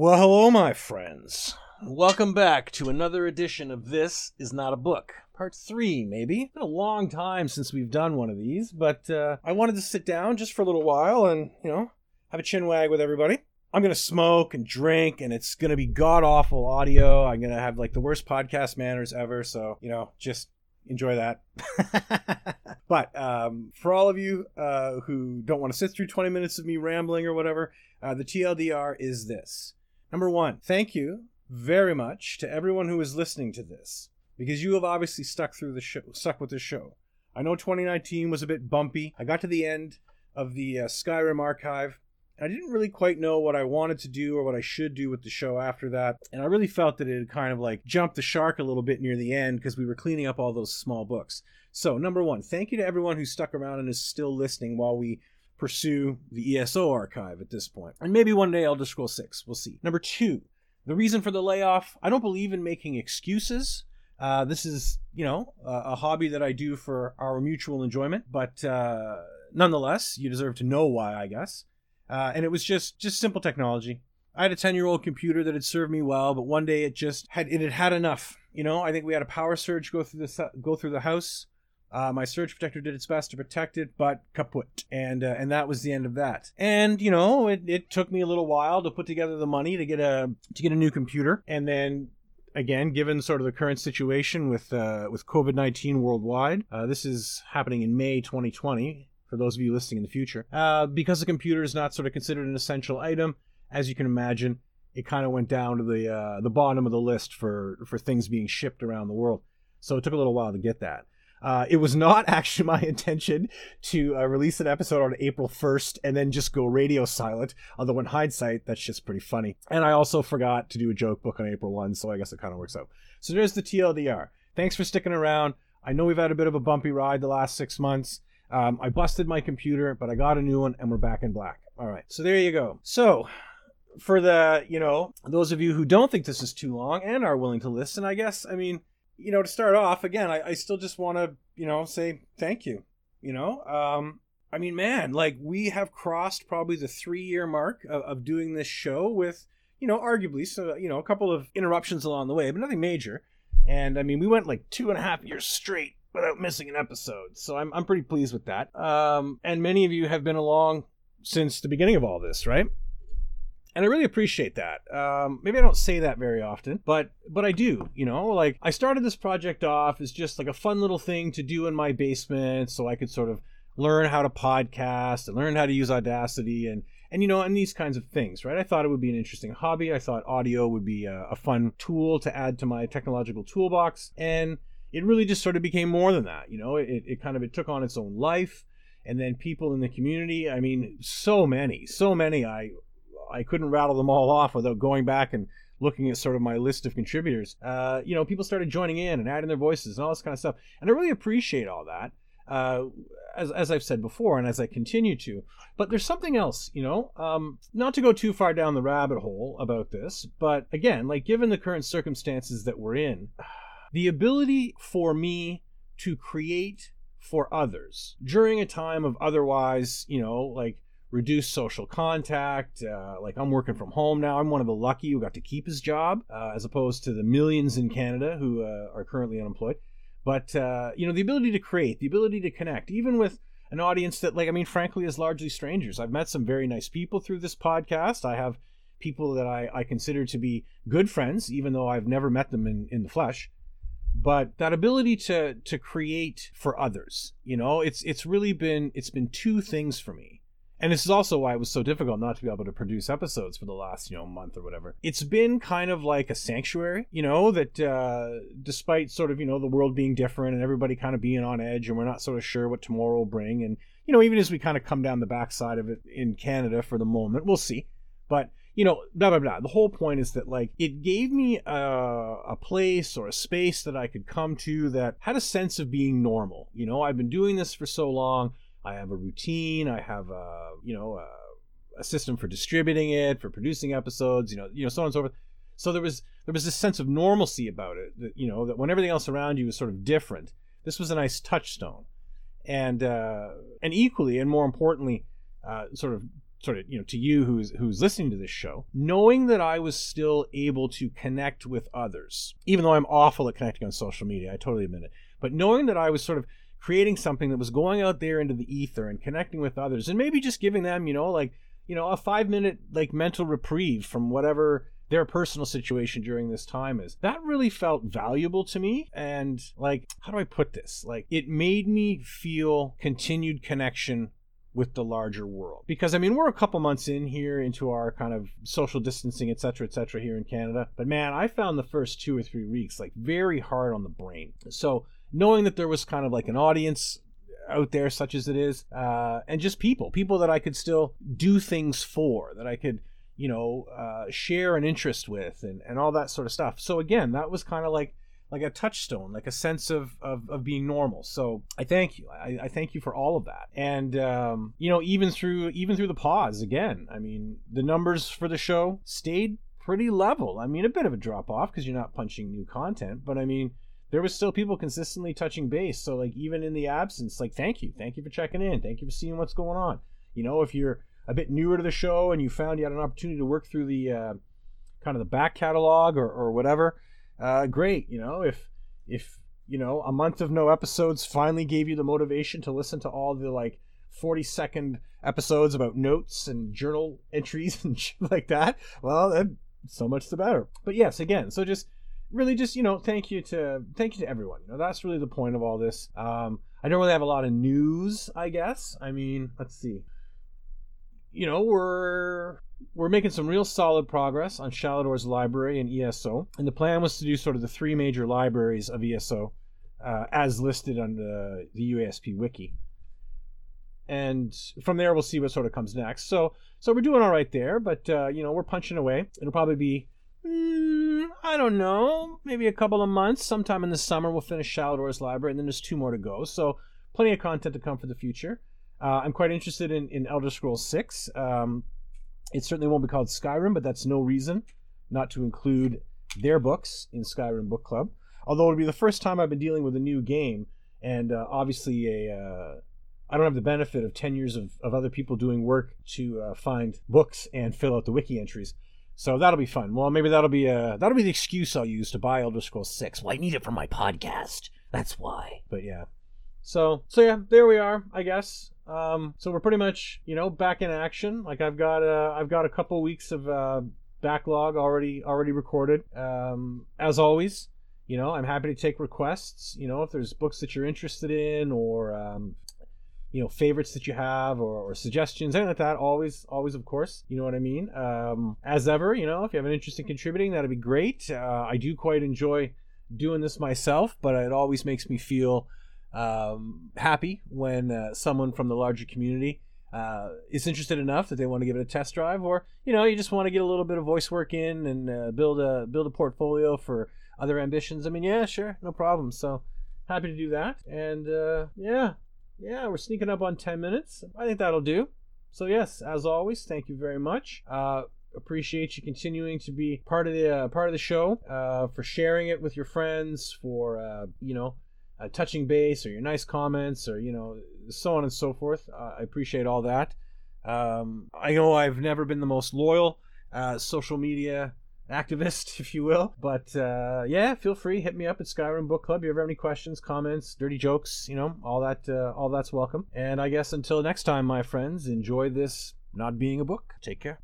Well, hello, my friends. Welcome back to another edition of This Is Not a Book. Part three, maybe. It's been a long time since we've done one of these, but uh, I wanted to sit down just for a little while and, you know, have a chin wag with everybody. I'm going to smoke and drink, and it's going to be god awful audio. I'm going to have like the worst podcast manners ever, so, you know, just enjoy that. but um, for all of you uh, who don't want to sit through 20 minutes of me rambling or whatever, uh, the TLDR is this. Number one, thank you very much to everyone who is listening to this because you have obviously stuck through the show, stuck with the show. I know 2019 was a bit bumpy. I got to the end of the uh, Skyrim archive. I didn't really quite know what I wanted to do or what I should do with the show after that. And I really felt that it had kind of like jumped the shark a little bit near the end because we were cleaning up all those small books. So, number one, thank you to everyone who stuck around and is still listening while we pursue the ESO archive at this point. And maybe one day I'll Elder Scroll 6. We'll see. Number two, the reason for the layoff I don't believe in making excuses. Uh, this is, you know, a, a, hobby that I do for our mutual enjoyment, but uh, nonetheless, you deserve to know why, I guess. Uh, and it was just just simple technology. I had a 10 year old computer that had served me well, but one day it just had it had had enough. You know, I think we had a power surge go through the go through the house. Uh, my surge protector did its best to protect it, but kaput, and uh, and that was the end of that. And you know, it, it took me a little while to put together the money to get a to get a new computer, and then again, given sort of the current situation with uh, with COVID nineteen worldwide, uh, this is happening in May 2020. For those of you listening in the future, uh, because the computer is not sort of considered an essential item, as you can imagine, it kind of went down to the uh, the bottom of the list for for things being shipped around the world. So it took a little while to get that. Uh, it was not actually my intention to uh, release an episode on April 1st and then just go radio silent. Although, in hindsight, that's just pretty funny. And I also forgot to do a joke book on April 1, so I guess it kind of works out. So there's the TLDR. Thanks for sticking around. I know we've had a bit of a bumpy ride the last six months. Um, I busted my computer, but I got a new one and we're back in black. All right, so there you go. So, for the, you know, those of you who don't think this is too long and are willing to listen, I guess, I mean, you know, to start off, again, I, I still just want to, you know, say thank you. You know, um, I mean, man, like we have crossed probably the three year mark of, of doing this show with, you know, arguably, so, you know, a couple of interruptions along the way, but nothing major. And I mean, we went like two and a half years straight without missing an episode. So I'm, I'm pretty pleased with that. Um, and many of you have been along since the beginning of all this, right? And I really appreciate that. Um, maybe I don't say that very often, but but I do. You know, like I started this project off as just like a fun little thing to do in my basement, so I could sort of learn how to podcast and learn how to use Audacity and and you know and these kinds of things, right? I thought it would be an interesting hobby. I thought audio would be a, a fun tool to add to my technological toolbox, and it really just sort of became more than that. You know, it, it kind of it took on its own life and then people in the community i mean so many so many i I couldn't rattle them all off without going back and looking at sort of my list of contributors. Uh, you know, people started joining in and adding their voices and all this kind of stuff, and I really appreciate all that. Uh, as, as I've said before, and as I continue to. But there's something else, you know, um, not to go too far down the rabbit hole about this, but again, like given the current circumstances that we're in, the ability for me to create for others during a time of otherwise, you know, like reduce social contact. Uh, like I'm working from home now. I'm one of the lucky who got to keep his job, uh, as opposed to the millions in Canada who uh, are currently unemployed. But uh, you know, the ability to create, the ability to connect, even with an audience that, like, I mean, frankly, is largely strangers. I've met some very nice people through this podcast. I have people that I, I consider to be good friends, even though I've never met them in, in the flesh but that ability to to create for others you know it's it's really been it's been two things for me and this is also why it was so difficult not to be able to produce episodes for the last you know month or whatever it's been kind of like a sanctuary you know that uh, despite sort of you know the world being different and everybody kind of being on edge and we're not sort of sure what tomorrow will bring and you know even as we kind of come down the backside of it in canada for the moment we'll see but you know, blah blah blah. The whole point is that like it gave me a, a place or a space that I could come to that had a sense of being normal. You know, I've been doing this for so long. I have a routine. I have a you know a, a, system for distributing it, for producing episodes. You know, you know so on and so forth. So there was there was this sense of normalcy about it. That you know that when everything else around you was sort of different, this was a nice touchstone, and uh, and equally and more importantly, uh, sort of sort of you know to you who's who's listening to this show knowing that i was still able to connect with others even though i'm awful at connecting on social media i totally admit it but knowing that i was sort of creating something that was going out there into the ether and connecting with others and maybe just giving them you know like you know a five minute like mental reprieve from whatever their personal situation during this time is. That really felt valuable to me and like how do i put this? Like it made me feel continued connection with the larger world. Because i mean we're a couple months in here into our kind of social distancing etc etc here in canada. But man i found the first two or three weeks like very hard on the brain. So knowing that there was kind of like an audience out there such as it is uh, and just people people that i could still do things for that i could you know uh, share an interest with and, and all that sort of stuff so again that was kind of like like a touchstone, like a sense of, of, of being normal. So I thank you. I, I thank you for all of that. And um, you know, even through even through the pause, again, I mean, the numbers for the show stayed pretty level. I mean, a bit of a drop off because you're not punching new content, but I mean, there was still people consistently touching base. So like even in the absence, like thank you, thank you for checking in, thank you for seeing what's going on. You know, if you're a bit newer to the show and you found you had an opportunity to work through the uh, kind of the back catalog or, or whatever uh, great. You know, if if you know a month of no episodes finally gave you the motivation to listen to all the like 40 second episodes about notes and journal entries and shit like that, well, then so much the better. But yes, again, so just really just you know thank you to thank you to everyone. You know, that's really the point of all this. Um, I don't really have a lot of news, I guess. I mean, let's see. You know, we're we're making some real solid progress on Shalidor's library and ESO. And the plan was to do sort of the three major libraries of ESO uh, as listed on the, the UESP wiki. And from there, we'll see what sort of comes next. So, so we're doing all right there, but uh, you know, we're punching away. It'll probably be, mm, I don't know, maybe a couple of months. Sometime in the summer, we'll finish Shalidor's library, and then there's two more to go. So, plenty of content to come for the future. Uh, I'm quite interested in, in Elder Scrolls 6. Um, it certainly won't be called Skyrim, but that's no reason not to include their books in Skyrim Book Club. Although it'll be the first time I've been dealing with a new game, and uh, obviously a uh, I don't have the benefit of ten years of, of other people doing work to uh, find books and fill out the wiki entries. So that'll be fun. Well, maybe that'll be uh, that'll be the excuse I'll use to buy Elder Scrolls Six. Well, I need it for my podcast. That's why. But yeah. So so yeah, there we are. I guess. Um, so we're pretty much, you know, back in action. Like I've got, uh, I've got a couple weeks of uh, backlog already, already recorded. Um, as always, you know, I'm happy to take requests. You know, if there's books that you're interested in, or um, you know, favorites that you have, or, or suggestions, anything like that. Always, always, of course. You know what I mean. Um, as ever, you know, if you have an interest in contributing, that'd be great. Uh, I do quite enjoy doing this myself, but it always makes me feel um, happy when uh, someone from the larger community uh, is interested enough that they want to give it a test drive, or you know, you just want to get a little bit of voice work in and uh, build a build a portfolio for other ambitions. I mean, yeah, sure, no problem. So happy to do that, and uh, yeah, yeah, we're sneaking up on ten minutes. I think that'll do. So yes, as always, thank you very much. Uh, appreciate you continuing to be part of the uh, part of the show, uh, for sharing it with your friends, for uh, you know uh, touching base or your nice comments or you know so on and so forth. Uh, I appreciate all that. Um, I know I've never been the most loyal uh, social media activist, if you will, but uh, yeah, feel free hit me up at Skyrim Book Club. If you ever have any questions, comments, dirty jokes, you know, all that, uh, all that's welcome. And I guess until next time, my friends, enjoy this not being a book. Take care.